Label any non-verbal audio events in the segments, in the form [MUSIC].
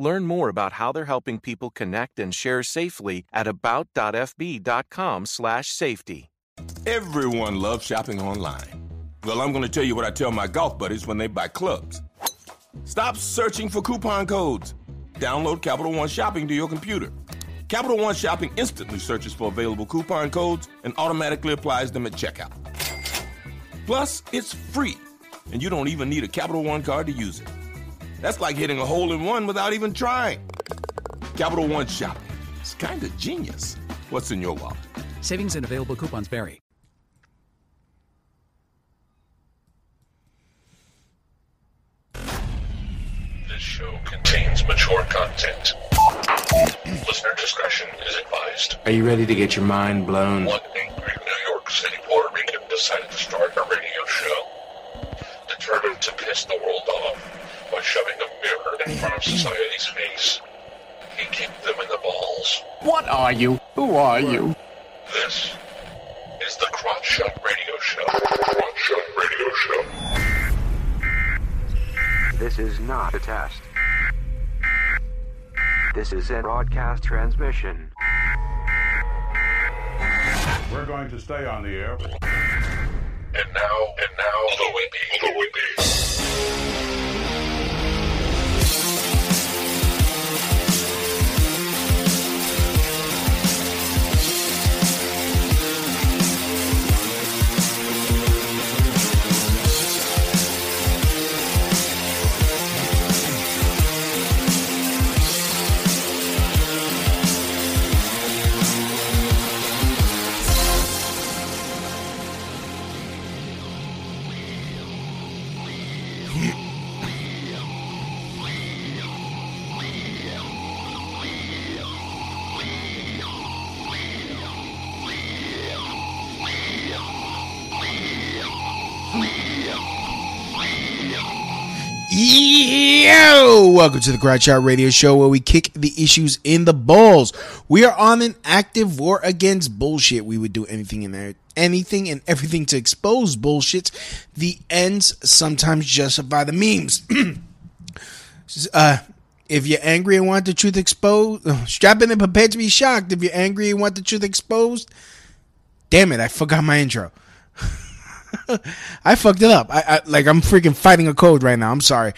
Learn more about how they're helping people connect and share safely at about.fb.com/safety. Everyone loves shopping online. Well, I'm going to tell you what I tell my golf buddies when they buy clubs. Stop searching for coupon codes. Download Capital One Shopping to your computer. Capital One Shopping instantly searches for available coupon codes and automatically applies them at checkout. Plus, it's free, and you don't even need a Capital One card to use it. That's like hitting a hole in one without even trying. Capital One Shopping. It's kind of genius. What's in your wallet? Savings and available coupons vary. This show contains mature content. [CLEARS THROAT] Listener discretion is advised. Are you ready to get your mind blown? One angry New York City Puerto Rican decided to start a radio show. Determined to piss the world off by shoving a mirror in front of society's face. He kicked them in the balls. What are you? Who are you? This is the Crotch Shot Radio Show. Crotch Shot Radio Show. This is not a test. This is a broadcast transmission. We're going to stay on the air. And now, and now, the Whippy, the Whippy. Welcome to the Crotch Shot Radio Show where we kick the issues in the balls. We are on an active war against bullshit. We would do anything in there, anything and everything to expose bullshit. The ends sometimes justify the memes. [CLEARS THROAT] uh, if you're angry and want the truth exposed, uh, strap in and prepare to be shocked. If you're angry and want the truth exposed, damn it, I forgot my intro. [LAUGHS] I fucked it up. I, I like I'm freaking fighting a code right now. I'm sorry.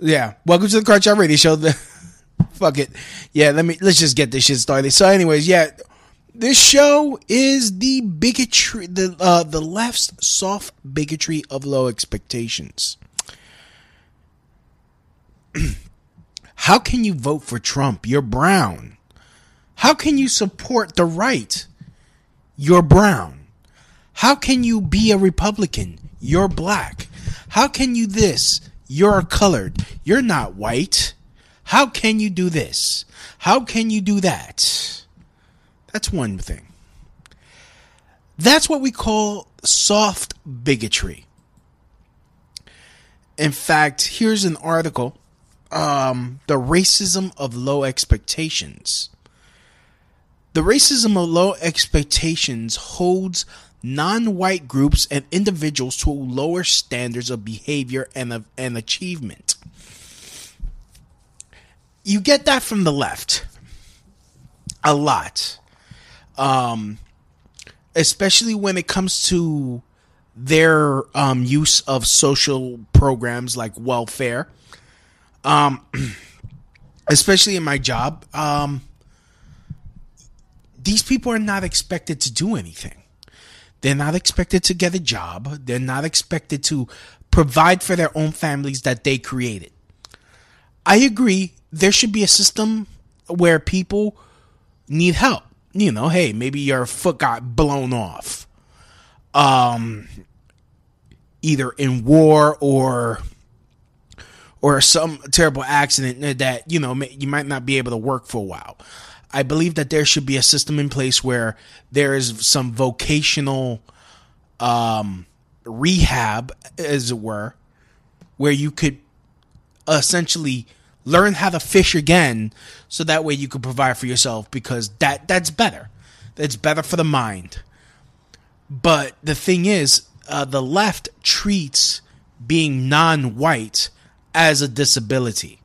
Yeah. Welcome to the Shot Radio Show. The, [LAUGHS] fuck it. Yeah, let me let's just get this shit started. So anyways, yeah. This show is the bigotry the uh the left's soft bigotry of low expectations. [CLEARS THROAT] How can you vote for Trump? You're brown. How can you support the right? You're brown. How can you be a Republican? You're black. How can you this? You're colored. You're not white. How can you do this? How can you do that? That's one thing. That's what we call soft bigotry. In fact, here's an article um, The Racism of Low Expectations. The racism of low expectations holds non-white groups and individuals to lower standards of behavior and of, and achievement. You get that from the left a lot. Um especially when it comes to their um use of social programs like welfare. Um [CLEARS THROAT] especially in my job, um these people are not expected to do anything. They're not expected to get a job. They're not expected to provide for their own families that they created. I agree. There should be a system where people need help. You know, hey, maybe your foot got blown off. Um, either in war or or some terrible accident that you know you might not be able to work for a while. I believe that there should be a system in place where there is some vocational um, rehab, as it were, where you could essentially learn how to fish again, so that way you could provide for yourself. Because that that's better. That's better for the mind. But the thing is, uh, the left treats being non-white as a disability.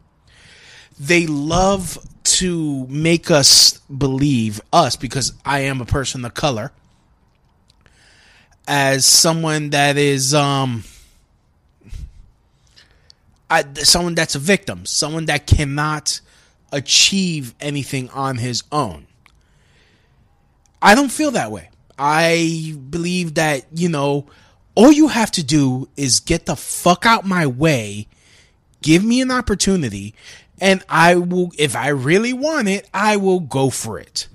They love to make us believe us because I am a person of color as someone that is um I, someone that's a victim, someone that cannot achieve anything on his own. I don't feel that way. I believe that, you know, all you have to do is get the fuck out my way, give me an opportunity, and I will, if I really want it, I will go for it.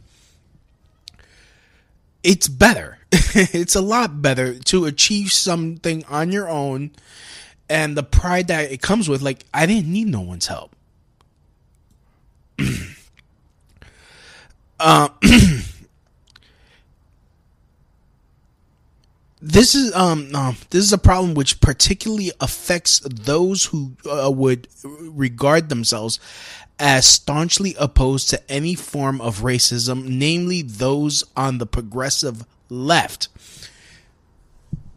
It's better. [LAUGHS] it's a lot better to achieve something on your own and the pride that it comes with. Like, I didn't need no one's help. [CLEARS THROAT] uh, [CLEARS THROAT] this is um, um this is a problem which particularly affects those who uh, would regard themselves as staunchly opposed to any form of racism, namely those on the progressive left.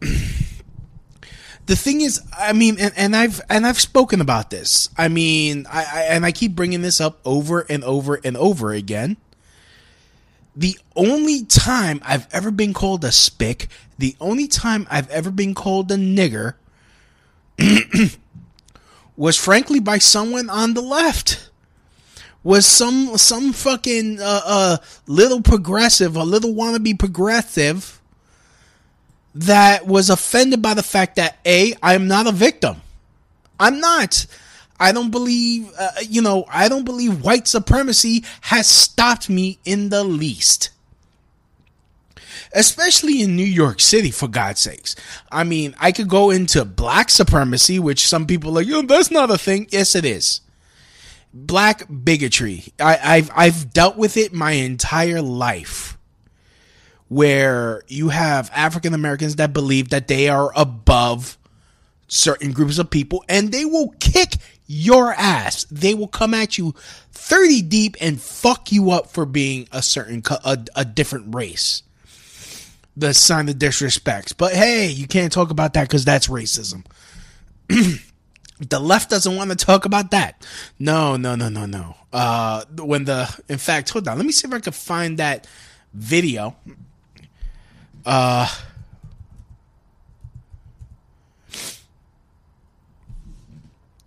[CLEARS THROAT] the thing is, I mean, and, and I've and I've spoken about this. I mean, I, I and I keep bringing this up over and over and over again. The only time I've ever been called a spick, the only time I've ever been called a nigger, [CLEARS THROAT] was frankly by someone on the left. Was some some fucking uh, uh little progressive, a little wannabe progressive that was offended by the fact that a I am not a victim. I'm not. I don't believe, uh, you know, I don't believe white supremacy has stopped me in the least. Especially in New York City, for God's sakes. I mean, I could go into black supremacy, which some people are like, yo, that's not a thing. Yes, it is. Black bigotry. I, I've I've dealt with it my entire life where you have African Americans that believe that they are above certain groups of people and they will kick your ass. They will come at you 30 deep and fuck you up for being a certain a, a different race. The sign of disrespect. But hey, you can't talk about that cuz that's racism. [CLEARS THROAT] the left doesn't want to talk about that. No, no, no, no, no. Uh when the in fact, hold on. Let me see if I can find that video. Uh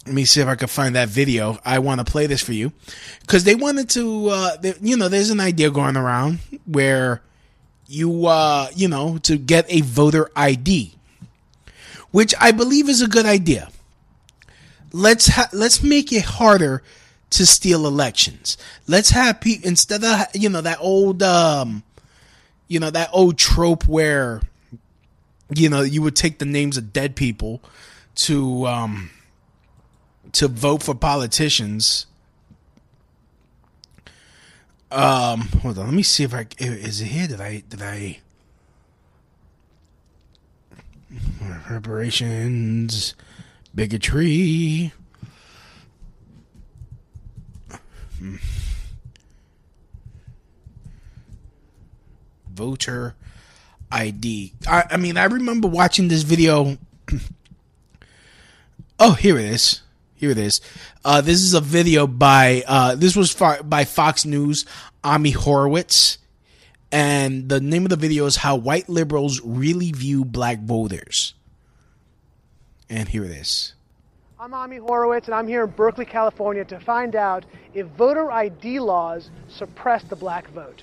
let me see if I can find that video. I want to play this for you because they wanted to, uh, they, you know, there's an idea going around where you, uh, you know, to get a voter ID, which I believe is a good idea. Let's ha- let's make it harder to steal elections. Let's have people instead of you know that old, um, you know that old trope where, you know, you would take the names of dead people to, um to vote for politicians. Um, hold on. Let me see if I is it here. Did I did I reparations bigotry? Voter ID. I, I mean, I remember watching this video. [CLEARS THROAT] oh, here it is. Here it is. Uh, this is a video by uh, this was far, by Fox News, Ami Horowitz, and the name of the video is "How White Liberals Really View Black Voters." And here it is. I'm Ami Horowitz, and I'm here in Berkeley, California, to find out if voter ID laws suppress the black vote.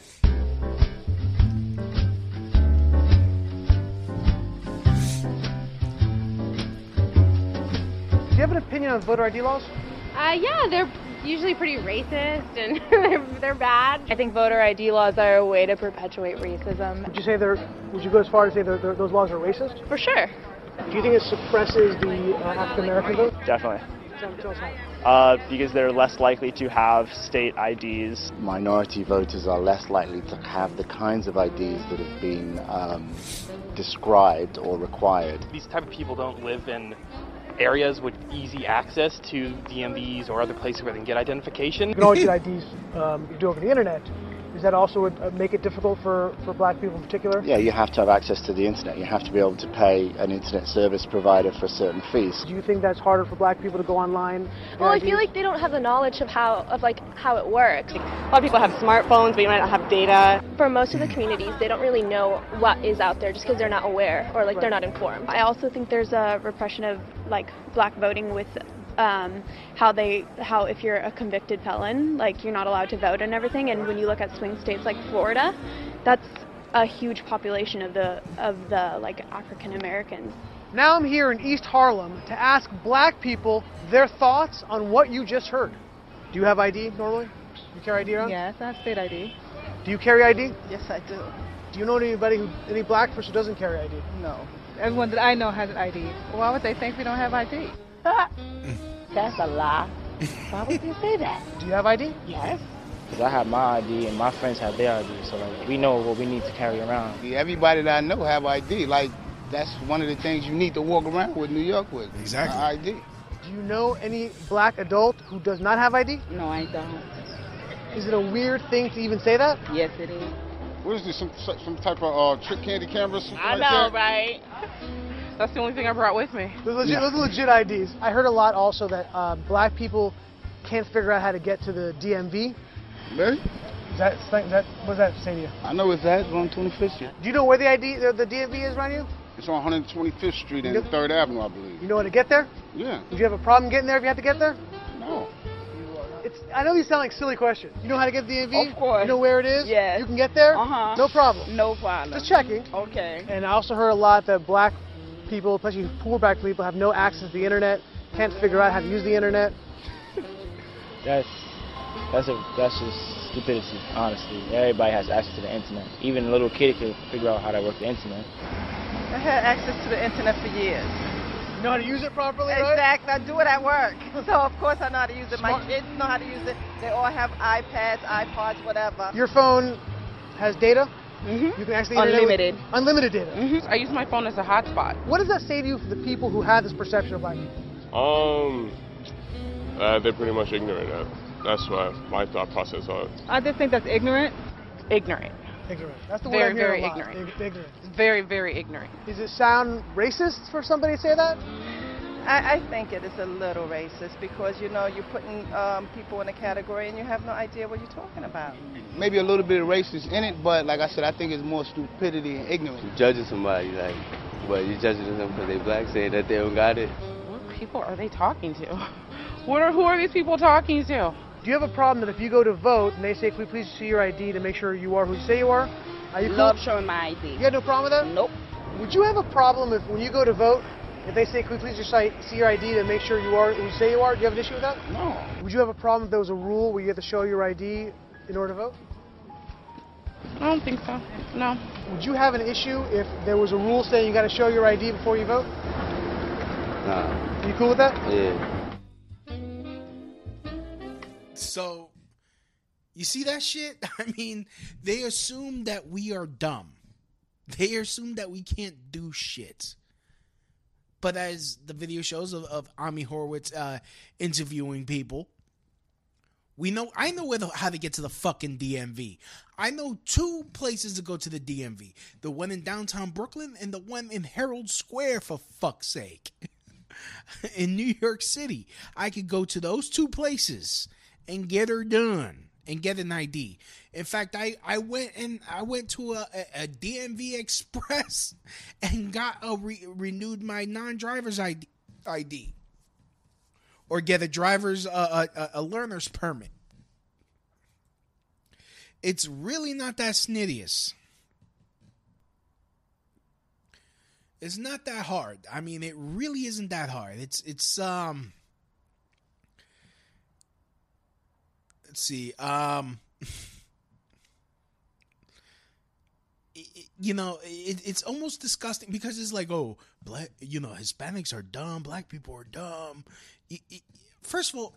Do you have an opinion on voter ID laws? Uh, yeah, they're usually pretty racist and [LAUGHS] they're, they're bad. I think voter ID laws are a way to perpetuate racism. Would you say they're? Would you go as far as say they're, they're, those laws are racist? For sure. Do you think it suppresses the uh, African American vote? Definitely. Tell, tell us why. Uh, because they're less likely to have state IDs. Minority voters are less likely to have the kinds of IDs that have been um, described or required. These type of people don't live in areas with easy access to DMVs or other places where they can get identification. You can always get IDs um, you do over the internet. Does that also would uh, make it difficult for, for black people in particular? Yeah, you have to have access to the internet. You have to be able to pay an internet service provider for certain fees. Do you think that's harder for black people to go online? Well, I feel like they don't have the knowledge of how of like how it works. A lot of people have smartphones, but you might not have data. For most of the communities, they don't really know what is out there just because they're not aware or like they're not informed. I also think there's a repression of like black voting with um, how they how if you're a convicted felon, like you're not allowed to vote and everything. And when you look at swing states like Florida, that's a huge population of the of the like African Americans. Now I'm here in East Harlem to ask black people their thoughts on what you just heard. Do you have ID normally? You carry ID around? Yes, I have state ID. Do you carry ID? Yes, I do. Do you know anybody who any black person who doesn't carry ID? No. Everyone that I know has an ID. Why would they think we don't have ID? [LAUGHS] That's a lie. Why would you say that? Do you have ID? Yes. Because I have my ID and my friends have their ID, so like we know what we need to carry around. Everybody that I know have ID. Like that's one of the things you need to walk around with New York with. Exactly. ID. Do you know any black adult who does not have ID? No, I don't. Is it a weird thing to even say that? Yes, it is. What is this? Some some type of uh, trick candy camera? I like know, that? right? That's the only thing I brought with me. Those, legit, those are legit IDs. I heard a lot also that uh, black people can't figure out how to get to the DMV. Really? Is that, is that what does that say to you? I know it's that. It's on 25th Street. Do you know where the ID the, the DMV is around you? It's on 125th Street and You 3rd Avenue, I believe. You know how to get there? Yeah. Would you have a problem getting there if you had to get there? No. It's. I know these sound like silly questions. You know how to get the DMV? Of course. You know where it is? Yes. You can get there? Uh-huh. No problem. No problem. Just checking. Okay. And I also heard a lot that black people, especially poor black people, have no access to the internet, can't figure out how to use the internet. [LAUGHS] That's that's a that's just stupidity, honestly. Everybody has access to the internet. Even a little kid can figure out how to work the internet. I had access to the internet for years. You know how to use it properly, right? Exactly. I do it at work. [LAUGHS] So of course I know how to use it. My kids know how to use it. They all have iPads, iPods, whatever. Your phone has data? Mm-hmm. You can actually Unlimited. Unlimited data. Mm-hmm. I use my phone as a hotspot. What does that say to you for the people who have this perception of black people? Um, uh, they're pretty much ignorant. Uh, that's what my thought process on. I just think that's ignorant. Ignorant. Ignorant. That's the Very, word I'm hearing very a lot. ignorant. Ig- ignorant. Very, very ignorant. Does it sound racist for somebody to say that? I, I think it is a little racist because you know you're putting um, people in a category and you have no idea what you're talking about. Maybe a little bit of racist in it, but like I said, I think it's more stupidity and ignorance. You judging somebody, like, but you're judging them because they black, saying that they don't got it. What people are they talking to? [LAUGHS] What are who are these people talking to? Do you have a problem that if you go to vote and they say, "Can we please see your ID to make sure you are who you say you are"? Are you Love cool? showing my ID. You got no problem with that? Nope. Would you have a problem if when you go to vote, if they say, "Can we please just si- see your ID to make sure you are who you say you are"? Do you have an issue with that? No. Would you have a problem if there was a rule where you had to show your ID in order to vote? I don't think so. No. Would you have an issue if there was a rule saying you got to show your ID before you vote? Nah. Are you cool with that? Yeah. So, you see that shit? [LAUGHS] I mean, they assume that we are dumb. They assume that we can't do shit. But as the video shows of, of Ami Horowitz uh, interviewing people, we know. I know where the, how to get to the fucking DMV. I know two places to go to the DMV: the one in downtown Brooklyn and the one in Herald Square. For fuck's sake, [LAUGHS] in New York City, I could go to those two places and get her done and get an ID. In fact, I, I went and I went to a, a, DMV [LAUGHS] Express and got a re, renewed my non-driver's ID, ID or get a driver's uh, a, a learner's permit. It's really not that snittious. It's not that hard. I mean, it really isn't that hard. It's it's um let's see. Um [LAUGHS] it- you know, it, it's almost disgusting because it's like, oh, black, you know, Hispanics are dumb, black people are dumb. First of all,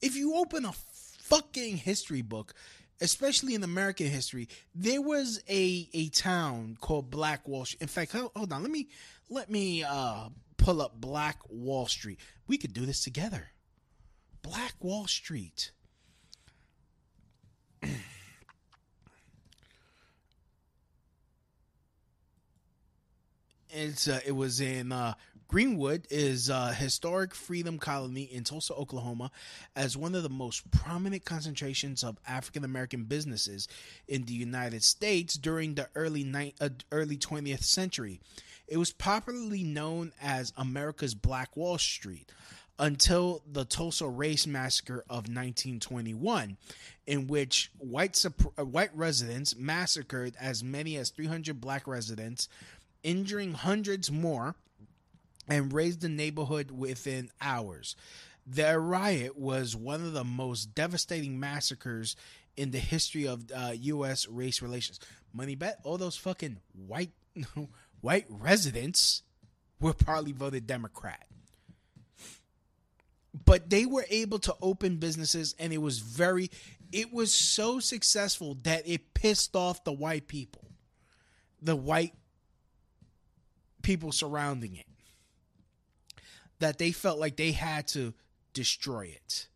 if you open a fucking history book, especially in American history, there was a a town called Black Wall Street. In fact, hold, hold on, let me let me uh pull up Black Wall Street. We could do this together. Black Wall Street. It's uh, it was in uh, Greenwood is a historic freedom colony in Tulsa, Oklahoma, as one of the most prominent concentrations of African American businesses in the United States during the early ni- uh, early 20th century. It was popularly known as America's Black Wall Street until the Tulsa Race Massacre of 1921, in which white uh, white residents massacred as many as 300 black residents, injuring hundreds more, and razed the neighborhood within hours. The riot was one of the most devastating massacres in the history of uh, U.S. race relations. Money bet all those fucking white [LAUGHS] white residents were probably voted Democrat but they were able to open businesses and it was very it was so successful that it pissed off the white people the white people surrounding it that they felt like they had to destroy it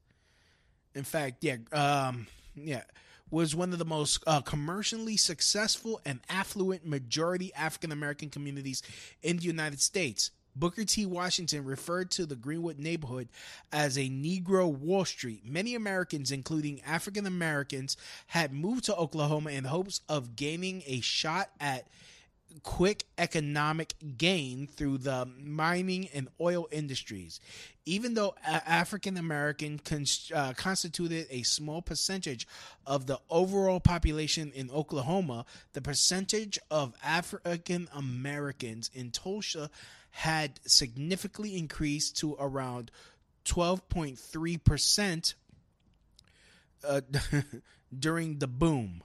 in fact yeah um yeah was one of the most uh, commercially successful and affluent majority African American communities in the United States. Booker T. Washington referred to the Greenwood neighborhood as a Negro Wall Street. Many Americans, including African Americans, had moved to Oklahoma in hopes of gaining a shot at quick economic gain through the mining and oil industries. Even though African American uh, constituted a small percentage of the overall population in Oklahoma, the percentage of African Americans in Tulsa had significantly increased to around 12.3% uh, [LAUGHS] during the boom.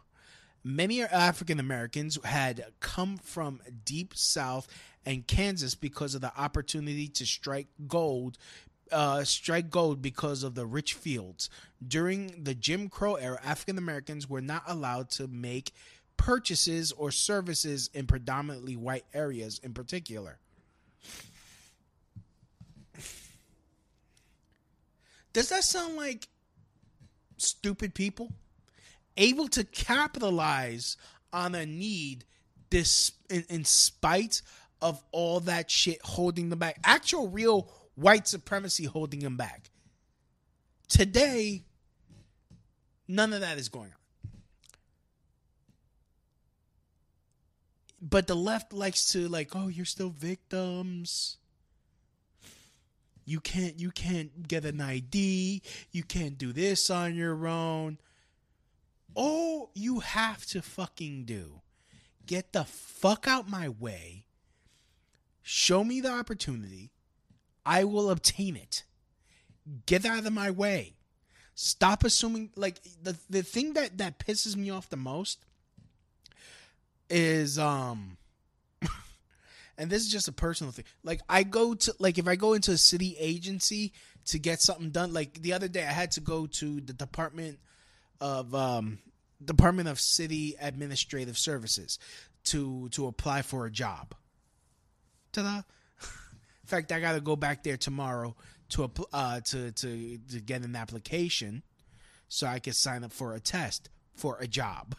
Many African Americans had come from deep south and Kansas because of the opportunity to strike gold uh, strike gold because of the rich fields. During the Jim Crow era, African Americans were not allowed to make purchases or services in predominantly white areas in particular. Does that sound like stupid people able to capitalize on a need this in, in spite of all that shit holding them back? Actual real white supremacy holding them back. Today, none of that is going on. But the left likes to like, oh, you're still victims. You can't you can't get an ID. You can't do this on your own. All you have to fucking do, get the fuck out my way. Show me the opportunity. I will obtain it. Get out of my way. Stop assuming like the the thing that that pisses me off the most is um [LAUGHS] and this is just a personal thing. Like I go to like if I go into a city agency to get something done, like the other day I had to go to the Department of um Department of City Administrative Services to to apply for a job. Ta-da. [LAUGHS] In fact, I got to go back there tomorrow to uh to to to get an application so I can sign up for a test for a job.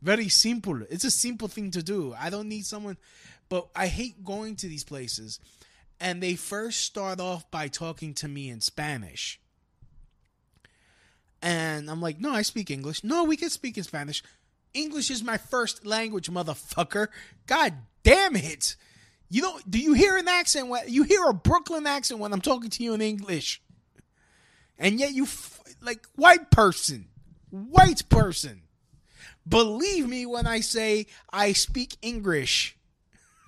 Very simple. It's a simple thing to do. I don't need someone but I hate going to these places and they first start off by talking to me in Spanish. And I'm like, "No, I speak English." "No, we can speak in Spanish." English is my first language, motherfucker. God damn it. You don't do you hear an accent when you hear a Brooklyn accent when I'm talking to you in English? And yet you like white person, white person. Believe me when I say I speak English.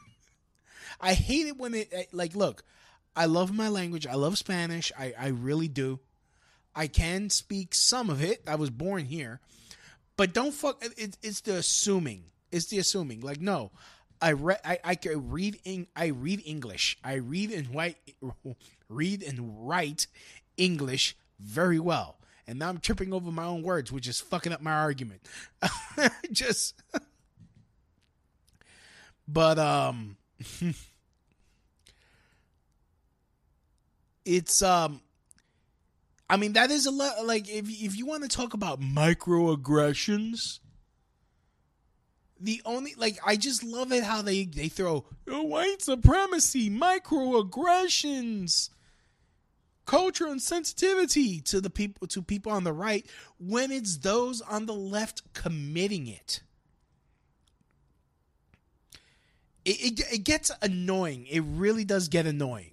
[LAUGHS] I hate it when it like look, I love my language. I love Spanish. I I really do. I can speak some of it. I was born here. But don't fuck it, it's the assuming. It's the assuming. Like no, I read. I, I can read. In, I read English. I read and write. Read and write English very well. And now I'm tripping over my own words, which is fucking up my argument. [LAUGHS] Just. but um. [LAUGHS] it's um. I mean that is a lot. Like if if you want to talk about microaggressions the only like I just love it how they they throw oh, white supremacy, microaggressions, culture insensitivity to the people to people on the right when it's those on the left committing it. It, it, it gets annoying. It really does get annoying.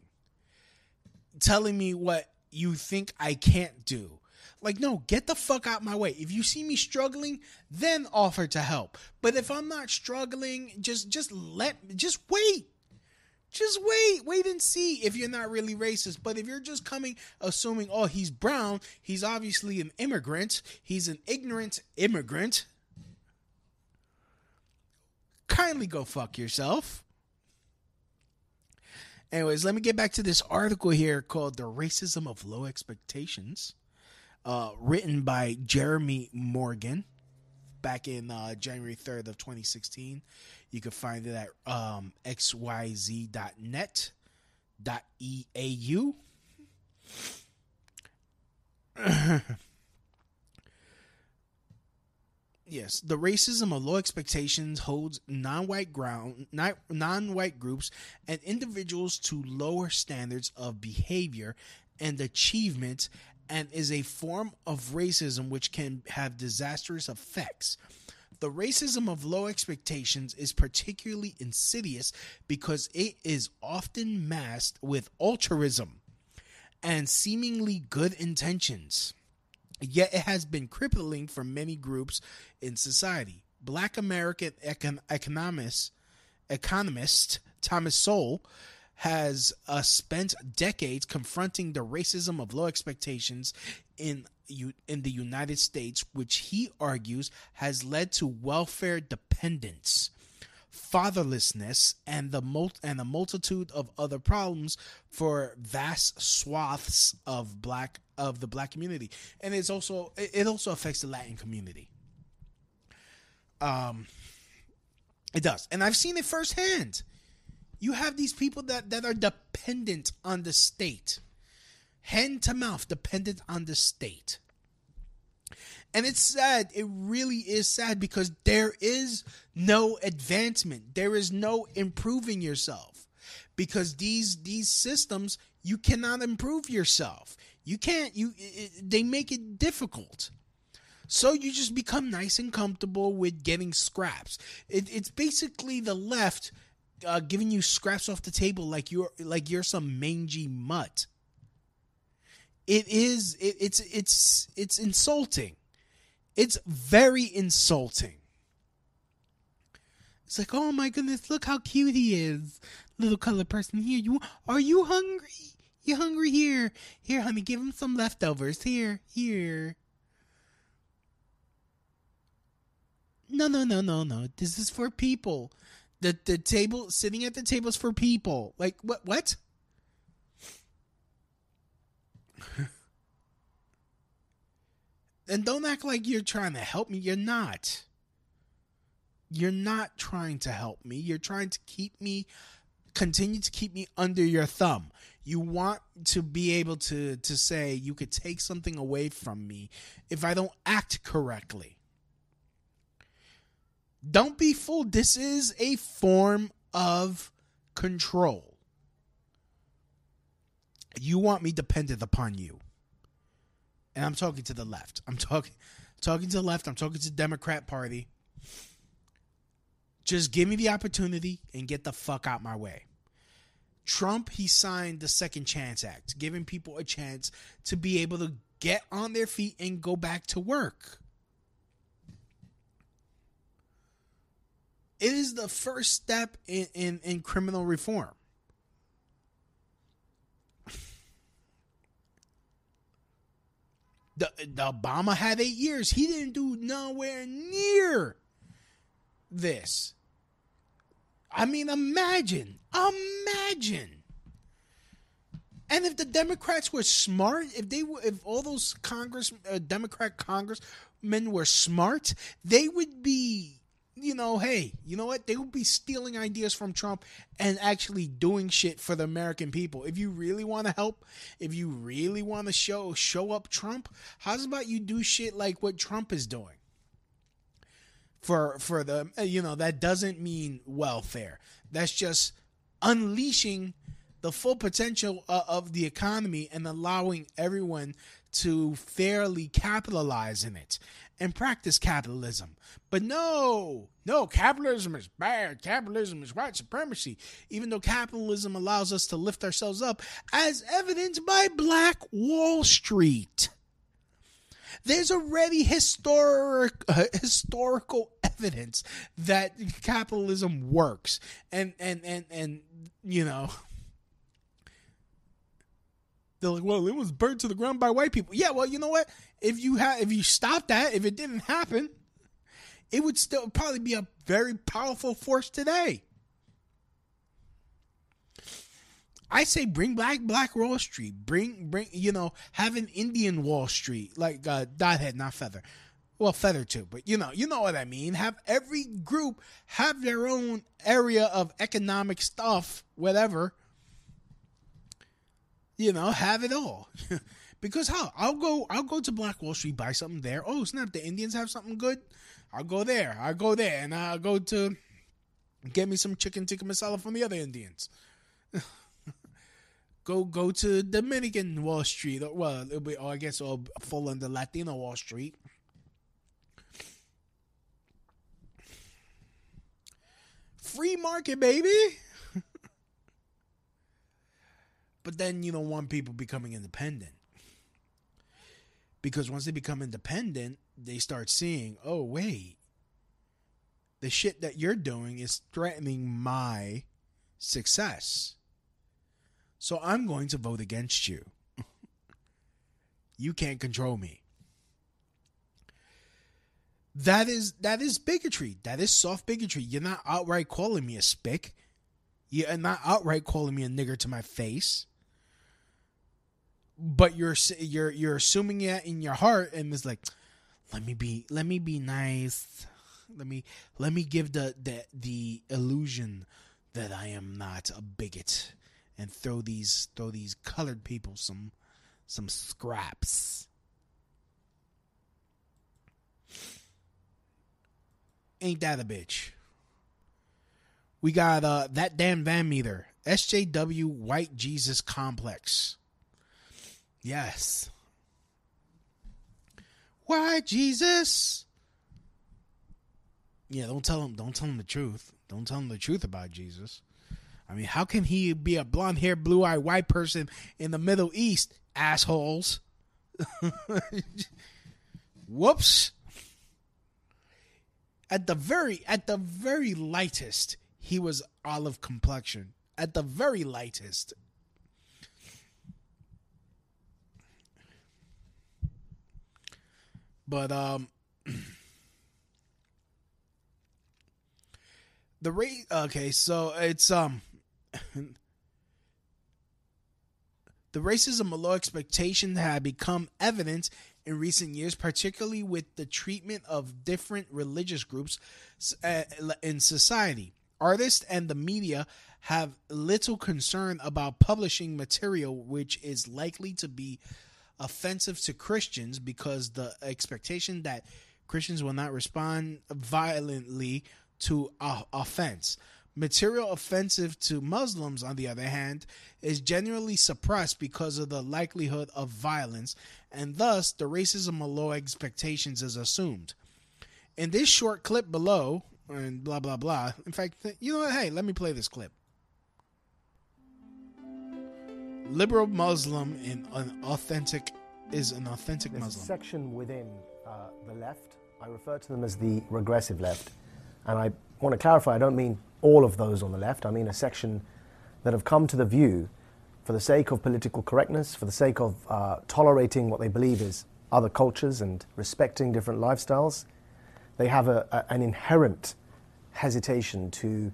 Telling me what you think I can't do. Like, no, get the fuck out my way. If you see me struggling, then offer to help. But if I'm not struggling, just just let just wait. Just wait, wait and see if you're not really racist. But if you're just coming assuming, oh, he's brown, he's obviously an immigrant, he's an ignorant immigrant. Kindly go fuck yourself. Anyways, let me get back to this article here called The Racism of Low Expectations uh, written by Jeremy Morgan back in uh, January 3rd of 2016. You can find it at um, xyz.net [LAUGHS] dot eau. Yes, the racism of low expectations holds non-white ground, non-white groups and individuals to lower standards of behavior and achievement and is a form of racism which can have disastrous effects. The racism of low expectations is particularly insidious because it is often masked with altruism and seemingly good intentions. Yet it has been crippling for many groups in society. Black American econ- economist, economist Thomas Sowell has uh, spent decades confronting the racism of low expectations in in the United States, which he argues has led to welfare dependence, fatherlessness, and the mul- and a multitude of other problems for vast swaths of black of the black community, and it's also it also affects the Latin community. Um, it does, and I've seen it firsthand you have these people that, that are dependent on the state, hand to mouth, dependent on the state. And it's sad. It really is sad because there is no advancement. There is no improving yourself because these these systems you cannot improve yourself. You can't. You it, they make it difficult. So you just become nice and comfortable with getting scraps. It, it's basically the left uh, giving you scraps off the table like you're like you're some mangy mutt. It is it, it's it's it's insulting. It's very insulting. It's like, oh my goodness, look how cute he is, little colored person. Here, you are you hungry? You hungry? Here, here, honey, give him some leftovers. Here, here. No, no, no, no, no. This is for people. The the table sitting at the tables for people. Like what what? And don't act like you're trying to help me. You're not. You're not trying to help me. You're trying to keep me continue to keep me under your thumb. You want to be able to to say you could take something away from me if I don't act correctly. Don't be fooled. This is a form of control. You want me dependent upon you. And I'm talking to the left. I'm talking talking to the left. I'm talking to the Democrat Party. Just give me the opportunity and get the fuck out my way. Trump, he signed the Second Chance Act, giving people a chance to be able to get on their feet and go back to work. It is the first step in, in, in criminal reform. The, the Obama had eight years. He didn't do nowhere near this. I mean, imagine, imagine. And if the Democrats were smart, if they were, if all those Congress, uh, Democrat congressmen were smart, they would be, you know, hey, you know what? They would be stealing ideas from Trump and actually doing shit for the American people. If you really want to help, if you really want to show show up Trump, how's about you do shit like what Trump is doing? For for the you know that doesn't mean welfare. That's just unleashing the full potential uh, of the economy and allowing everyone to fairly capitalize in it and practice capitalism. But no, no, capitalism is bad. Capitalism is white supremacy, even though capitalism allows us to lift ourselves up, as evidenced by Black Wall Street. There's already historic uh, [LAUGHS] historical evidence that capitalism works, and and and and you know [LAUGHS] they're like, well, it was burned to the ground by white people. Yeah, well, you know what? If you had, if you stopped that, if it didn't happen, it would still probably be a very powerful force today. I say bring back Black Wall Street. Bring, bring, you know, have an Indian Wall Street like uh, Dot Head, not Feather. Well, Feather too, but you know, you know what I mean. Have every group have their own area of economic stuff, whatever you know, have it all. [LAUGHS] because how? I'll go I'll go to Black Wall Street, buy something there. Oh snap, the Indians have something good. I'll go there. I'll go there and I'll go to get me some chicken tikka masala from the other Indians. [LAUGHS] go go to Dominican Wall Street. Well, it'll be, or I guess it'll fall under Latino Wall Street. Free market, baby. But then you don't want people becoming independent. Because once they become independent, they start seeing, oh, wait, the shit that you're doing is threatening my success. So I'm going to vote against you. you can't control me. That is that is bigotry. That is soft bigotry. You're not outright calling me a spick. You're not outright calling me a nigger to my face but you're you're you're assuming it in your heart and it's like let me be let me be nice. Let me let me give the the the illusion that I am not a bigot and throw these throw these colored people some some scraps. Ain't that a bitch? We got uh that damn van meter. SJW white Jesus complex Yes. Why Jesus? Yeah, don't tell him. Don't tell him the truth. Don't tell him the truth about Jesus. I mean, how can he be a blonde haired, blue eyed white person in the Middle East? Assholes. [LAUGHS] Whoops. At the very, at the very lightest, he was olive complexion. At the very lightest. But um [CLEARS THROAT] the rate okay, so it's um [LAUGHS] the racism and low expectation had become evident in recent years, particularly with the treatment of different religious groups uh, in society. Artists and the media have little concern about publishing material which is likely to be offensive to Christians because the expectation that Christians will not respond violently to uh, offense. Material offensive to Muslims, on the other hand, is generally suppressed because of the likelihood of violence, and thus the racism of low expectations is assumed. In this short clip below, and blah blah blah. In fact, you know what? Hey, let me play this clip liberal Muslim in an authentic is an authentic There's Muslim. A section within uh, the left. I refer to them as the regressive left, and I want to clarify. I don't mean all of those on the left. I mean a section that have come to the view, for the sake of political correctness, for the sake of uh, tolerating what they believe is other cultures and respecting different lifestyles, they have a, a, an inherent hesitation to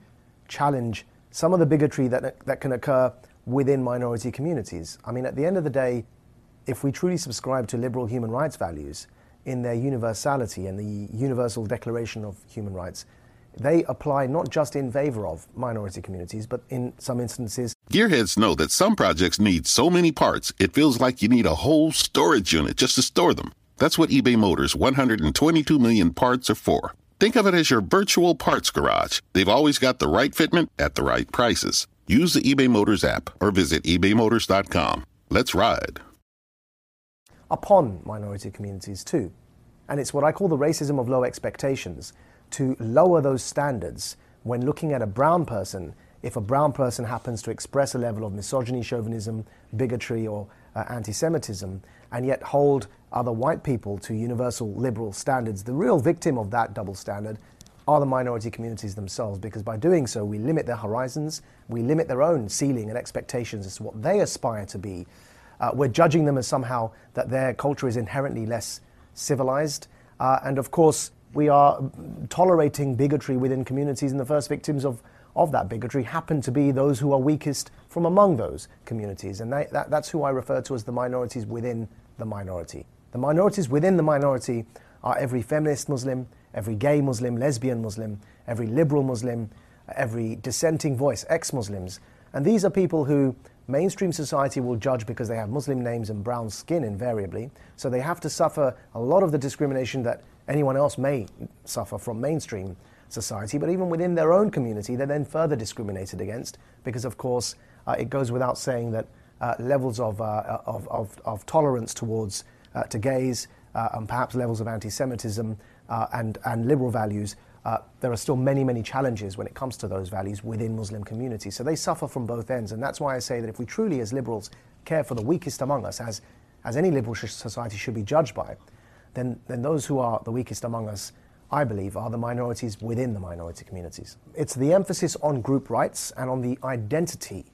challenge some of the bigotry that, that can occur within minority communities. I mean, at the end of the day, if we truly subscribe to liberal human rights values in their universality and the Universal Declaration of Human Rights, they apply not just in favor of minority communities, but in some instances. Gearheads know that some projects need so many parts, it feels like you need a whole storage unit just to store them. That's what eBay Motors' 122 million parts are for. Think of it as your virtual parts garage. They've always got the right fitment at the right prices. Use the eBay Motors app or visit ebaymotors.com. Let's ride. Upon minority communities, too. And it's what I call the racism of low expectations to lower those standards when looking at a brown person if a brown person happens to express a level of misogyny, chauvinism, bigotry, or uh, anti Semitism, and yet hold other white people to universal liberal standards. The real victim of that double standard are the minority communities themselves, because by doing so, we limit their horizons, we limit their own ceiling and expectations as to what they aspire to be. Uh, we're judging them as somehow that their culture is inherently less civilized. Uh, and of course, we are tolerating bigotry within communities, and the first victims of, of that bigotry happen to be those who are weakest from among those communities. And they, that, that's who I refer to as the minorities within the minority. The minorities within the minority are every feminist Muslim, every gay Muslim, lesbian Muslim, every liberal Muslim, every dissenting voice, ex Muslims. And these are people who mainstream society will judge because they have Muslim names and brown skin invariably. So they have to suffer a lot of the discrimination that anyone else may suffer from mainstream society, but even within their own community, they're then further discriminated against because, of course, uh, it goes without saying that uh, levels of, uh, of, of, of, tolerance towards uh, to gays uh, and perhaps levels of anti-Semitism uh, and, and liberal values, there are still many, many challenges when it comes to those values within Muslim communities. So they suffer from both ends, and that's why I say that if we truly, as liberals, care for the weakest among us, as, as any liberal society should be judged by, then, then those who are the weakest among us, I believe, are the minorities within the minority communities. It's the emphasis on group rights and on the identity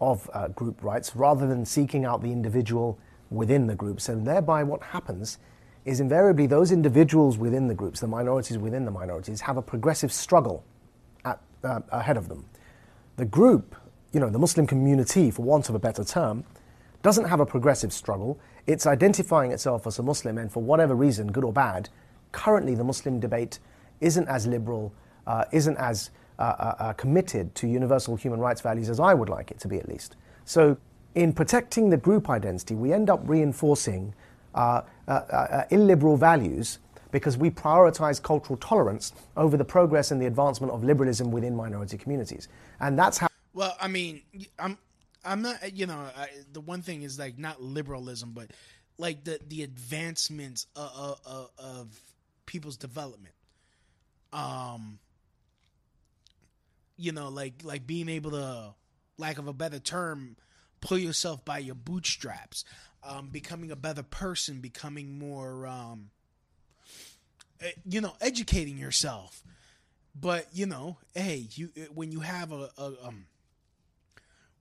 of uh, group rights rather than seeking out the individual within the groups. And thereby, what happens is invariably those individuals within the groups, the minorities within the minorities, have a progressive struggle at, uh, ahead of them. The group, you know, the Muslim community, for want of a better term, doesn't have a progressive struggle. It's identifying itself as a Muslim, and for whatever reason, good or bad, currently the Muslim debate isn't as liberal, uh, isn't as uh, uh, uh, committed to universal human rights values as I would like it to be, at least. So, in protecting the group identity, we end up reinforcing uh, Uh, uh, uh, illiberal values because we prioritize cultural tolerance over the progress and the advancement of liberalism within minority communities. And that's how. Well, I mean, I'm I'm not, you know, I, the one thing is like not liberalism, but like the the advancements of, of, of people's development. Um, you know, like like being able to, lack of a better term, pull yourself by your bootstraps, um, becoming a better person, becoming more, um, eh, you know, educating yourself. But you know, hey, you when you have a, a um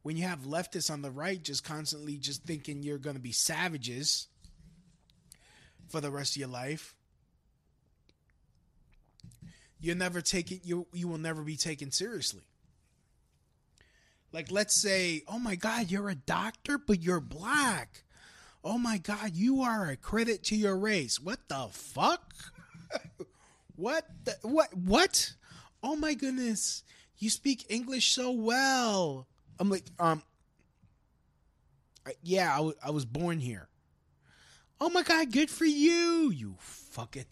when you have leftists on the right just constantly just thinking you're going to be savages for the rest of your life you're never taken you you will never be taken seriously like let's say oh my god you're a doctor but you're black oh my god you are a credit to your race what the fuck [LAUGHS] what the, what what oh my goodness you speak english so well I'm like, um, yeah, I, w- I was born here. Oh my god, good for you, you fucking.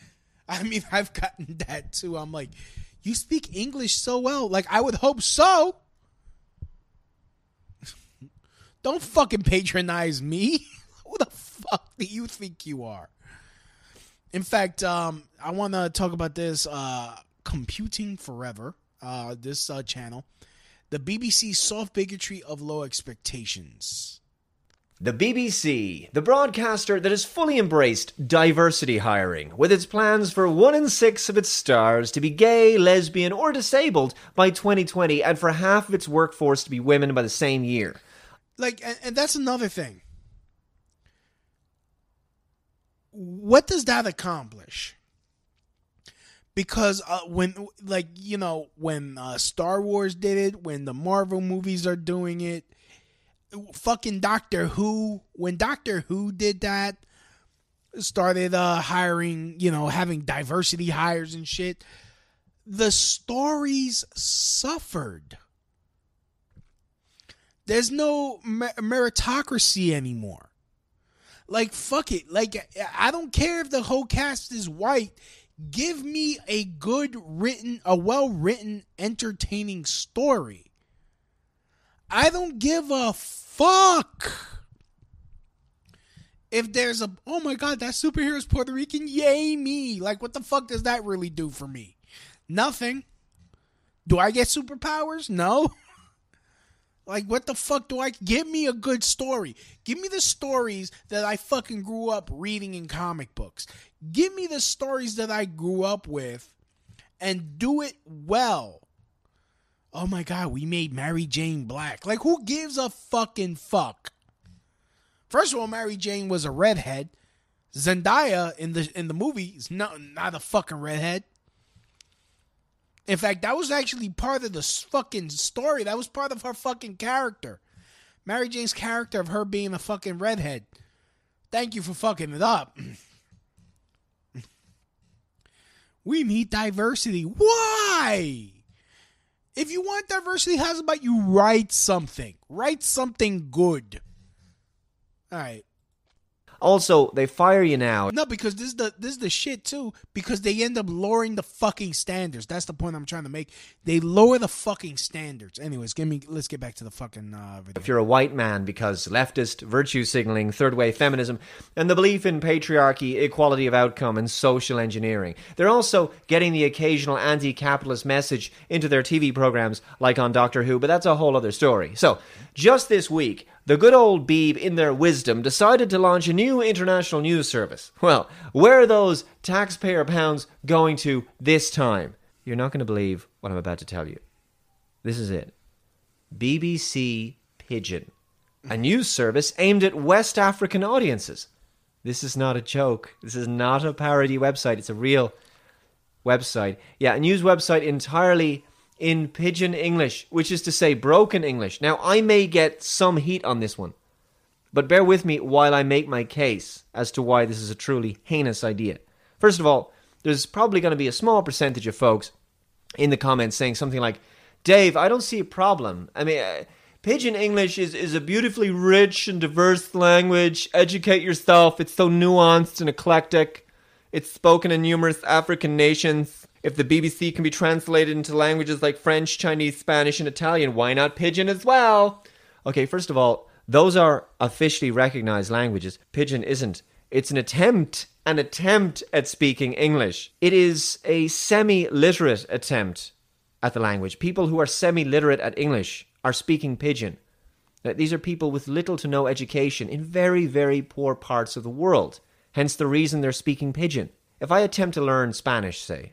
[LAUGHS] I mean, I've gotten that too. I'm like, you speak English so well. Like, I would hope so. [LAUGHS] Don't fucking patronize me. Who the fuck do you think you are? In fact, um, I want to talk about this uh, computing forever. Uh, this uh, channel the BBC soft bigotry of low expectations. The BBC, the broadcaster that has fully embraced diversity hiring, with its plans for one in six of its stars to be gay, lesbian, or disabled by 2020, and for half of its workforce to be women by the same year. Like, and, and that's another thing. What does that accomplish? because uh, when like you know when uh, Star Wars did it, when the Marvel movies are doing it, fucking Doctor Who, when Doctor Who did that, started uh, hiring, you know, having diversity hires and shit. The stories suffered. There's no meritocracy anymore. Like fuck it. Like I don't care if the whole cast is white. Give me a good written, a well written, entertaining story. I don't give a fuck if there's a oh my god that superhero is Puerto Rican. Yay me! Like what the fuck does that really do for me? Nothing. Do I get superpowers? No. [LAUGHS] Like, what the fuck do I give me a good story? Give me the stories that I fucking grew up reading in comic books. Give me the stories that I grew up with and do it well. Oh my god, we made Mary Jane black. Like, who gives a fucking fuck? First of all, Mary Jane was a redhead. Zendaya in the in the movie is not not a fucking redhead. In fact, that was actually part of the fucking story. That was part of her fucking character. Mary Jane's character of her being a fucking redhead. Thank you for fucking it up. [CLEARS THROAT] we need diversity. Why? If you want diversity, how's about you write something? Write something good. All right. Also, they fire you now. No, because this is the this is the shit too. Because they end up lowering the fucking standards. That's the point I'm trying to make. They lower the fucking standards. Anyways, give me. Let's get back to the fucking uh, video. If you're a white man, because leftist virtue signaling, third wave feminism, and the belief in patriarchy, equality of outcome, and social engineering. They're also getting the occasional anti capitalist message into their TV programs, like on Doctor Who, but that's a whole other story. So, just this week, the good old Beeb, in their wisdom, decided to launch a new international news service. Well, where are those taxpayer pounds going to this time? You're not going to believe what I'm about to tell you. This is it BBC Pidgin, a news service aimed at West African audiences. This is not a joke. This is not a parody website. It's a real website. Yeah, a news website entirely in Pidgin English, which is to say broken English. Now, I may get some heat on this one, but bear with me while I make my case as to why this is a truly heinous idea. First of all, there's probably going to be a small percentage of folks in the comments saying something like, Dave, I don't see a problem. I mean, uh, Pidgin English is, is a beautifully rich and diverse language. Educate yourself. It's so nuanced and eclectic. It's spoken in numerous African nations. If the BBC can be translated into languages like French, Chinese, Spanish, and Italian, why not Pidgin as well? Okay, first of all, those are officially recognized languages. Pidgin isn't. It's an attempt, an attempt at speaking English. It is a semi literate attempt at the language. People who are semi literate at English are speaking Pidgin. Now, these are people with little to no education in very, very poor parts of the world. Hence the reason they're speaking Pidgin. If I attempt to learn Spanish, say,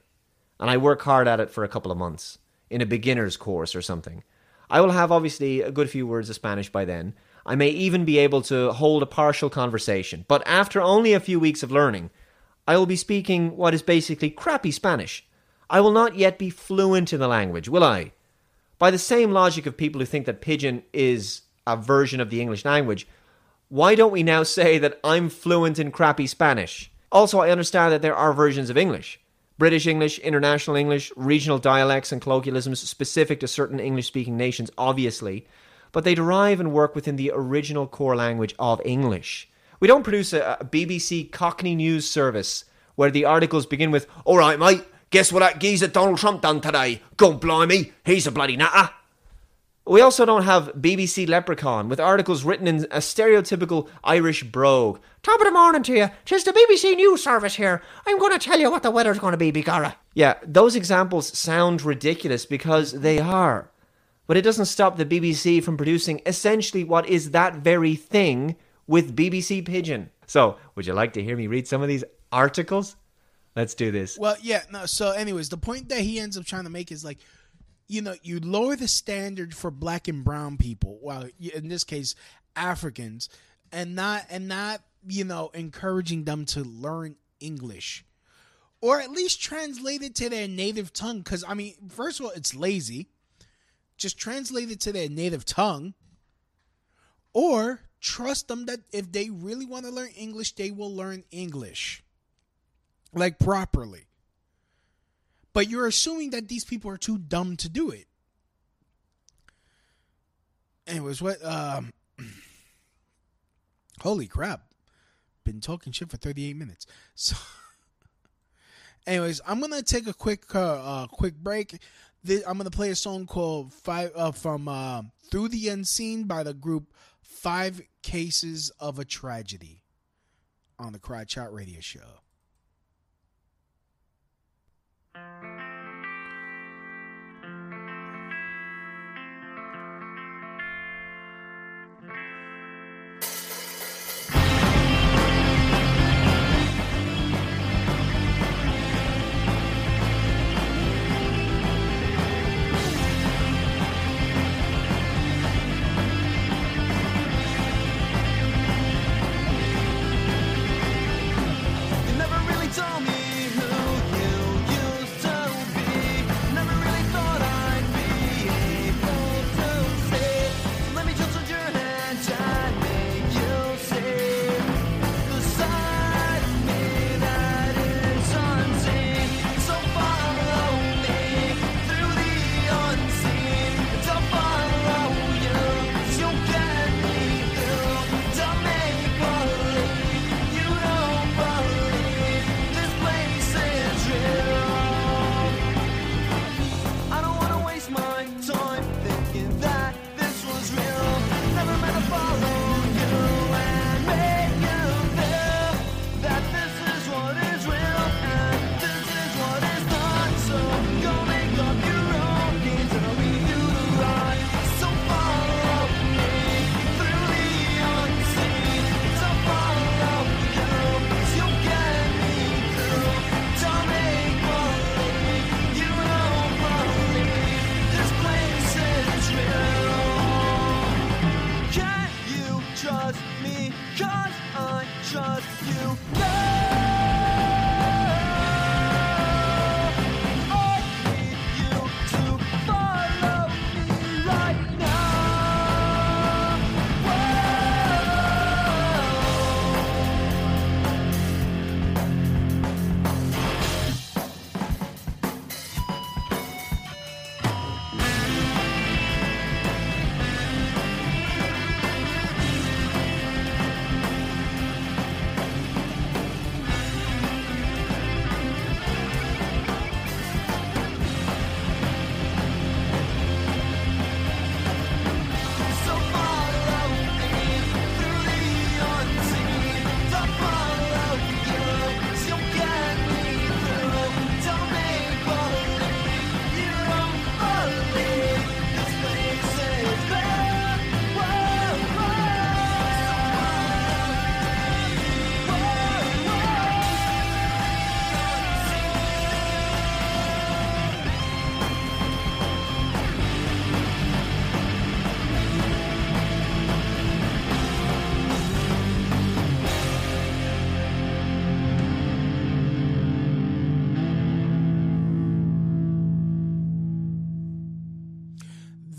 and I work hard at it for a couple of months in a beginner's course or something, I will have obviously a good few words of Spanish by then. I may even be able to hold a partial conversation, but after only a few weeks of learning, I will be speaking what is basically crappy Spanish. I will not yet be fluent in the language, will I? By the same logic of people who think that Pidgin is a version of the English language, why don't we now say that I'm fluent in crappy Spanish? Also, I understand that there are versions of English. British English, International English, regional dialects and colloquialisms specific to certain English speaking nations, obviously, but they derive and work within the original core language of English. We don't produce a, a BBC Cockney news service where the articles begin with, All right, mate, guess what that geezer Donald Trump done today? God blimey, he's a bloody nutter. We also don't have BBC Leprechaun with articles written in a stereotypical Irish brogue. Top of the morning to you. Tis the BBC News Service here. I'm going to tell you what the weather's going to be, begorra. Yeah, those examples sound ridiculous because they are. But it doesn't stop the BBC from producing essentially what is that very thing with BBC Pidgin. So, would you like to hear me read some of these articles? Let's do this. Well, yeah, no. So, anyways, the point that he ends up trying to make is like, you know, you lower the standard for black and brown people. Well, in this case, Africans, and not and not you know encouraging them to learn English, or at least translate it to their native tongue. Because I mean, first of all, it's lazy. Just translate it to their native tongue, or trust them that if they really want to learn English, they will learn English like properly. But you're assuming that these people are too dumb to do it. Anyways, what um [CLEARS THROAT] Holy crap. Been talking shit for 38 minutes. So [LAUGHS] Anyways, I'm to take a quick uh, uh quick break. This, I'm to play a song called Five uh, from uh, Through the Unseen by the group 5 Cases of a Tragedy on the Crotch Shot Radio show.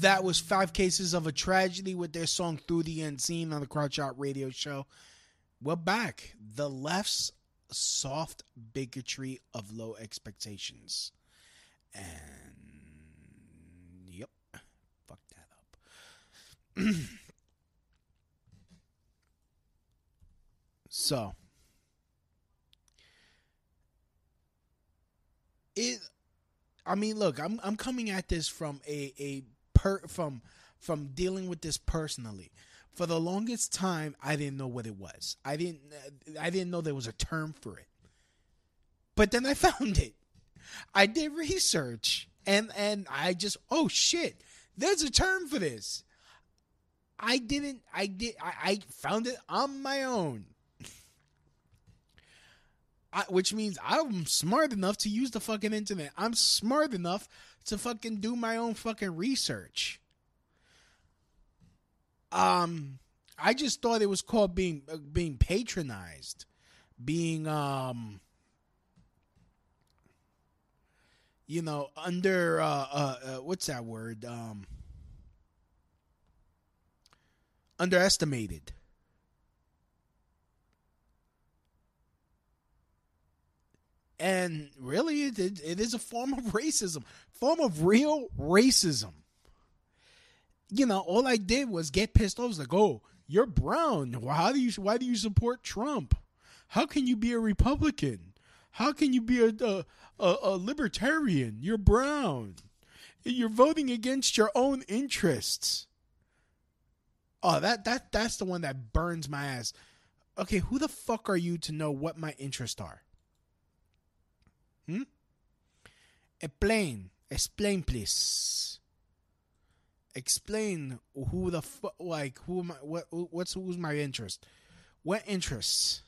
That was Five Cases of a Tragedy with their song Through the Unseen on the Crotch Shot Radio Show. We're back. The left's soft bigotry of low expectations. And yep, fuck that up. [CLEARS THROAT] so it I mean, look, I'm I'm coming at this from a a per from from dealing with this personally. For the longest time, I didn't know what it was. I didn't uh, I didn't know there was a term for it. But then I [LAUGHS] found it. I did research and and I just oh shit, there's a term for this. I didn't I did I, I found it on my own. [LAUGHS] I, which means I'm smart enough to use the fucking internet. I'm smart enough to fucking do my own fucking research. Um, I just thought it was called being uh, being patronized, being um, you know, under uh, uh, uh what's that word? Um, underestimated. And really, it, it, is a form of racism, form of real racism. You know, all I did was get pissed off. Like, "Oh, you're brown. Why do you? Why do you support Trump? How can you be a Republican? How can you be a a, a, a libertarian? You're brown. You're voting against your own interests." Oh, that that that's the one that burns my ass. Okay, who the fuck are you to know what my interests are? Hmm? Explain. Explain, please. Explain who the fuck, like, who am I, what, what's, who's my interest? What interests?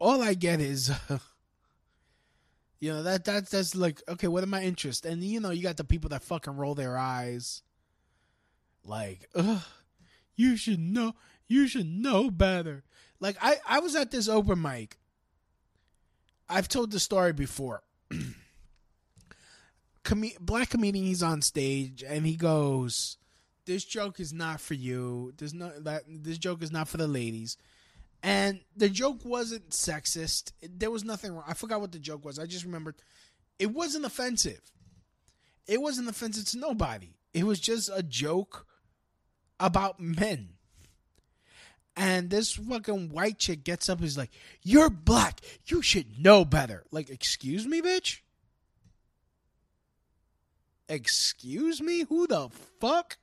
All I get is, [LAUGHS] you know, that, that, that's like, okay, what are my interests? And, you know, you got the people that fucking roll their eyes. Like, ugh, you should know, you should know better. Like I, I was at this open mic. I've told the story before. [CLEARS THROAT] Com- black comedian, he's on stage and he goes, "This joke is not for you. There's no that. This joke is not for the ladies." And the joke wasn't sexist. There was nothing wrong. I forgot what the joke was. I just remembered it wasn't offensive. It wasn't offensive to nobody. It was just a joke about men. And this fucking white chick gets up and is like, You're black. You should know better. Like, excuse me, bitch? Excuse me? Who the fuck?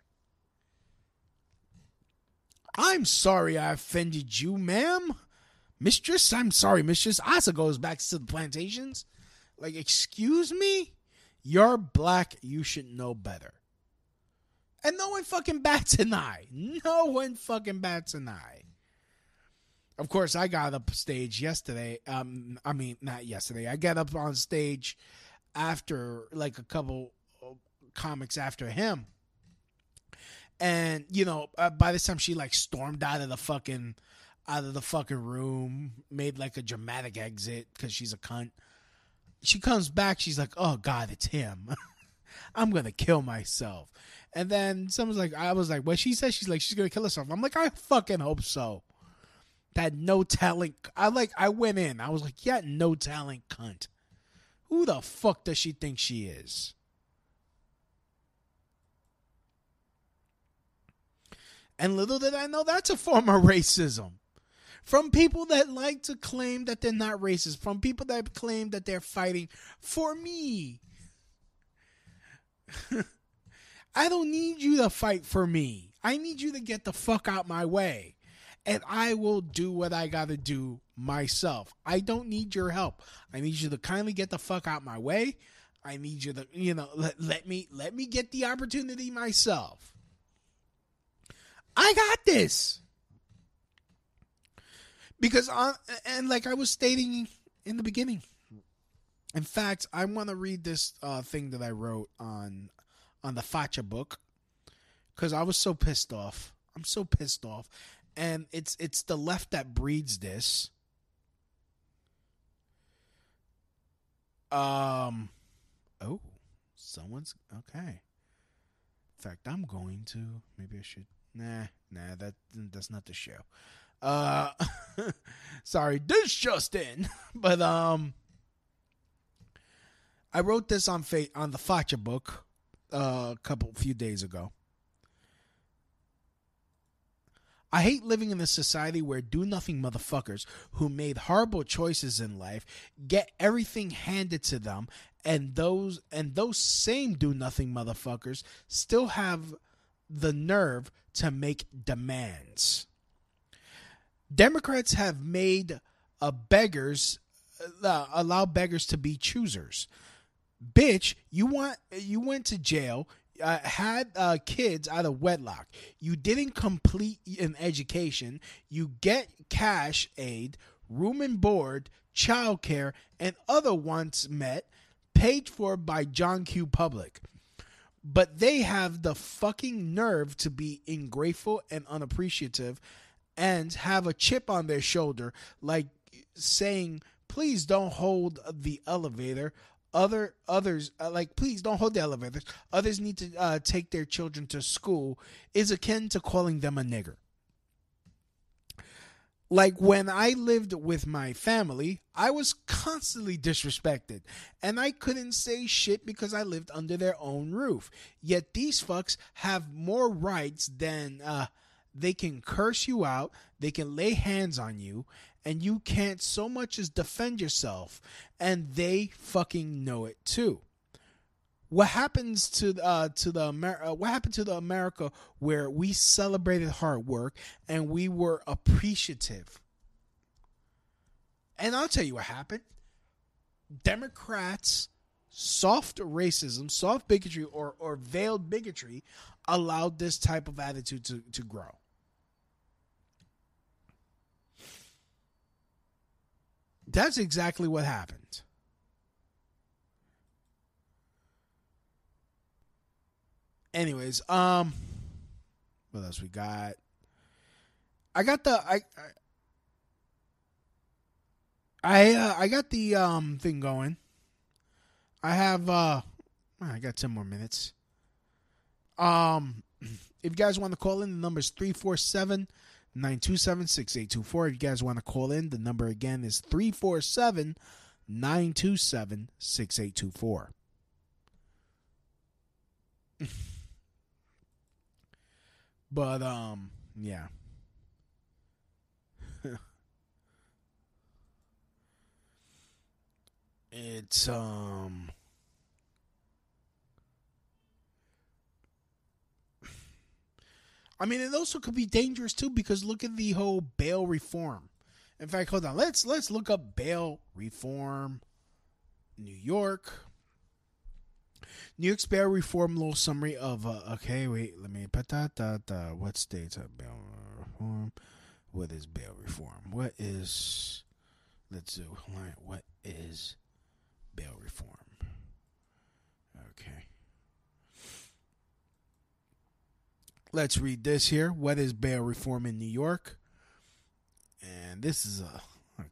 I'm sorry I offended you, ma'am. Mistress, I'm sorry, mistress. Asa goes back to the plantations. Like, excuse me? You're black. You should know better. And no one fucking bats an eye. No one fucking bats an eye. Of course, I got up stage yesterday. Um, I mean, not yesterday. I got up on stage after like a couple comics after him, and you know, uh, by this time she like stormed out of the fucking out of the fucking room, made like a dramatic exit because she's a cunt. She comes back. She's like, "Oh God, it's him." [LAUGHS] I'm gonna kill myself. And then someone's like, I was like, what she says she's like, she's gonna kill herself. I'm like, I fucking hope so. That no talent. I like. I went in. I was like, yeah, no talent, cunt. Who the fuck does she think she is? And little did I know that's a form of racism. From people that like to claim that they're not racist, from people that claim that they're fighting for me. [LAUGHS] I don't need you to fight for me. I need you to get the fuck out my way. And I will do what I got to do myself. I don't need your help. I need you to kindly get the fuck out my way. I need you to, you know, let, let me let me get the opportunity myself. I got this. Because on and like I was stating in the beginning. In fact, I want to read this uh, thing that I wrote on on the Facha book because I was so pissed off. I'm so pissed off, and it's it's the left that breeds this. Um, oh, someone's okay. In fact, I'm going to. Maybe I should. Nah, nah. That that's not the show. Uh, [LAUGHS] sorry, this just in. [LAUGHS] But um, I wrote this on fa- on the Facha book uh, a couple few days ago. I hate living in a society where do nothing motherfuckers who made horrible choices in life get everything handed to them and those and those same do nothing motherfuckers still have the nerve to make demands. Democrats have made uh, beggars uh, allow beggars to be choosers. Bitch, you want you went to jail uh, had uh, kids out of wedlock. You didn't complete an education. You get cash aid, room and board, childcare, and other wants met, paid for by John Q. Public. But they have the fucking nerve to be ungrateful and unappreciative and have a chip on their shoulder like saying, "Please don't hold the elevator." Other others uh, like, please don't hold the elevators. Others need to uh, take their children to school. Is akin to calling them a nigger. Like when I lived with my family, I was constantly disrespected, and I couldn't say shit because I lived under their own roof. Yet these fucks have more rights than uh, they can curse you out, they can lay hands on you, and you can't so much as defend yourself, and they fucking know it too. What happens to uh, to the Amer- uh, what happened to the America where we celebrated hard work and we were appreciative? And I'll tell you what happened. Democrats soft racism, soft bigotry, or, or veiled bigotry allowed this type of attitude to, to grow. That's exactly what happened. Anyways, um, what else we got? I got the I I I, uh, I got the um thing going. I have uh I got 10 more minutes. Um [CLEARS THROAT] if you guys want to call in, the number is 347 927 6824. If you guys want to call in, the number again is 347 927 6824. [LAUGHS] But um yeah. [LAUGHS] it's um I mean, it also could be dangerous too because look at the whole bail reform. In fact, hold on. Let's let's look up bail reform New York. New York's bail reform little summary of uh, okay, wait, let me put that that what states have bail reform? What is bail reform? What is let's do what is bail reform? Okay. Let's read this here. What is bail reform in New York? And this is a.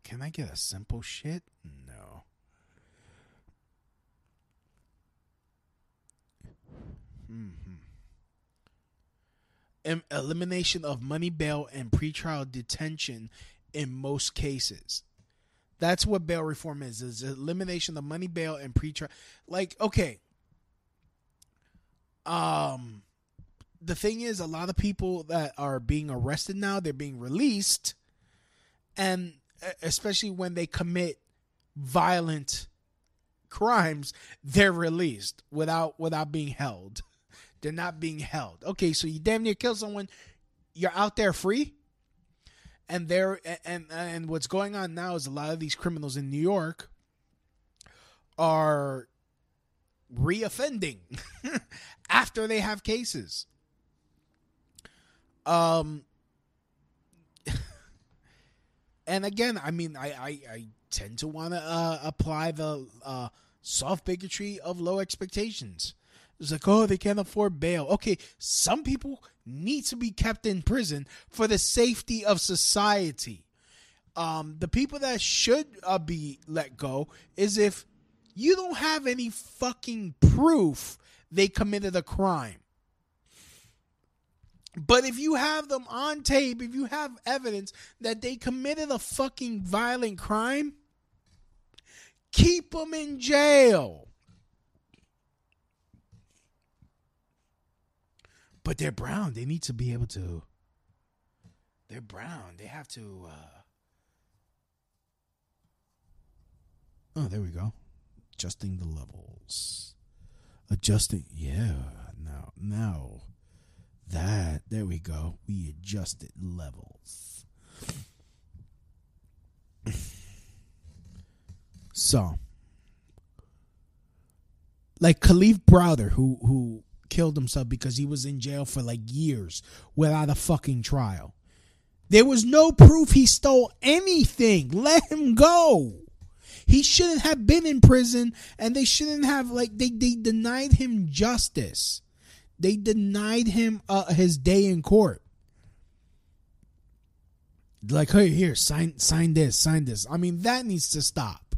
Can I get a simple shit? No. hmm Em- elimination of money bail and pretrial detention in most cases. That's what bail reform is: is elimination of money bail and pretrial. Like, okay, um, the thing is, a lot of people that are being arrested now, they're being released, and especially when they commit violent crimes, they're released without without being held. They're not being held. Okay, so you damn near kill someone, you're out there free. And there and and what's going on now is a lot of these criminals in New York are reoffending [LAUGHS] after they have cases. Um [LAUGHS] and again, I mean, I I, I tend to want to uh, apply the uh, soft bigotry of low expectations. It's like, oh, they can't afford bail. Okay, some people need to be kept in prison for the safety of society. Um, the people that should uh, be let go is if you don't have any fucking proof they committed a crime. But if you have them on tape, if you have evidence that they committed a fucking violent crime, keep them in jail. But they're brown. They need to be able to. They're brown. They have to. Uh... Oh, there we go. Adjusting the levels. Adjusting. Yeah. Now, now. That. There we go. We adjusted levels. so. Like Kalief Browder, who who killed himself because he was in jail for like years without a fucking trial. There was no proof he stole anything. Let him go. He shouldn't have been in prison and they shouldn't have like they, they denied him justice. They denied him uh, his day in court. like, hey, here, sign sign this, sign this. I mean, that needs to stop.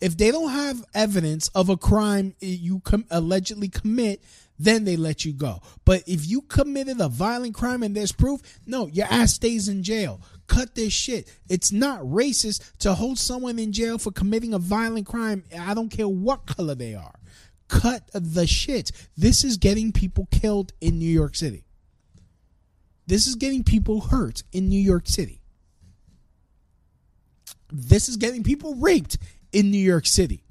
If they don't have evidence of a crime you com- allegedly commit, then they let you go. But if you committed a violent crime and there's proof, no, your ass stays in jail. Cut this shit. It's not racist to hold someone in jail for committing a violent crime. I don't care what color they are. Cut the shit. This is getting people killed in New York City. This is getting people hurt in New York City. This is getting people raped in New York City.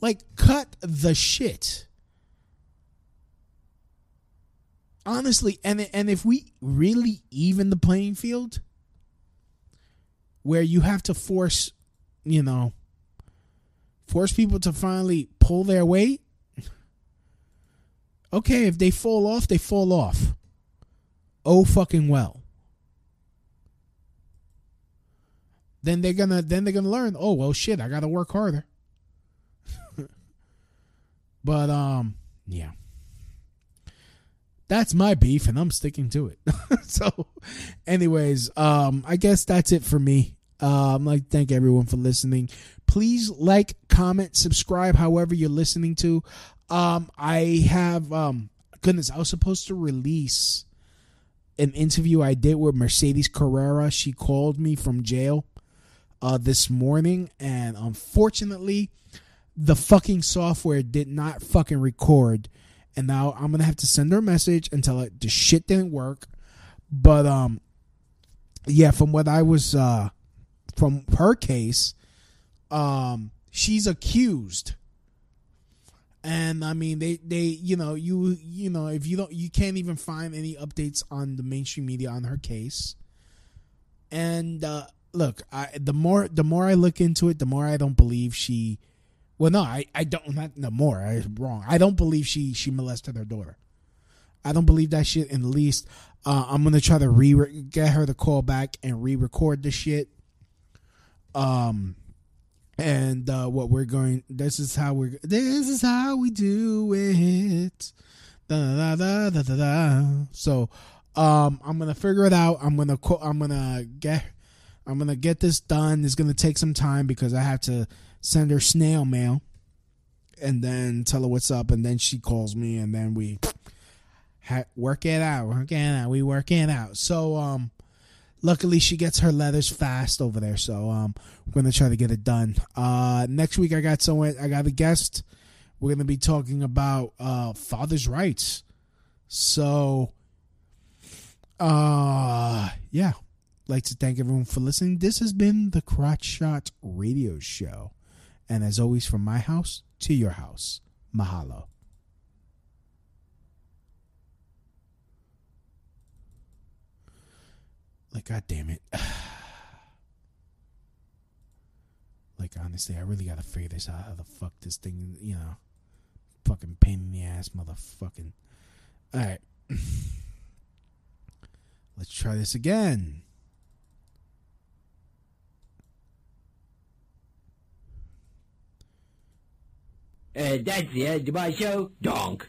Like, cut the shit. Honestly, and and if we really even the playing field, where you have to force, you know, force people to finally pull their weight. Okay, if they fall off, they fall off. Oh fucking well. Then they're gonna then they're gonna learn, oh well shit, I gotta work harder. [LAUGHS] but um yeah. That's my beef and I'm sticking to it. [LAUGHS] so anyways, um I guess that's it for me. Um like thank everyone for listening. Please like, comment, subscribe however you're listening to. Um I have um goodness, I was supposed to release an interview I did with Mercedes Carrera. She called me from jail uh, this morning, and unfortunately, the fucking software did not fucking record. And now I'm gonna have to send her a message and tell her the shit didn't work. But um, yeah, from what I was uh, from her case, um, she's accused and I mean they they you know you you know if you don't you can't even find any updates on the mainstream media on her case. And uh, look, I the more the more I look into it, the more I don't believe she. Well, no, I I don't not the more I'm wrong. I don't believe she she molested her daughter. I don't believe that shit in the least. Uh, I'm gonna try to re get her to call back and re-record the shit. Um, and uh, what we're going this is how we're this is how we do it. Da, da, da, da, da, so um i'm gonna figure it out. I'm gonna co- i'm gonna get i'm gonna get this done. It's gonna take some time because i have to send her snail mail and then tell her what's up and then she calls me and then we ha- work it out work it out we work it out. So um luckily she gets her leathers fast over there so um we're gonna try to get it done. Uh next week i got someone i got a guest. We're gonna be talking about uh father's rights. So uh yeah. Like to thank everyone for listening. This has been the crotch shot radio show. And as always from my house to your house mahalo like god damn it [SIGHS] like honestly i really gotta figure this out how the fuck this thing you know fucking pain in the ass motherfucking all right [SIGHS] let's try this again Uh, that's the end of my show. Donk.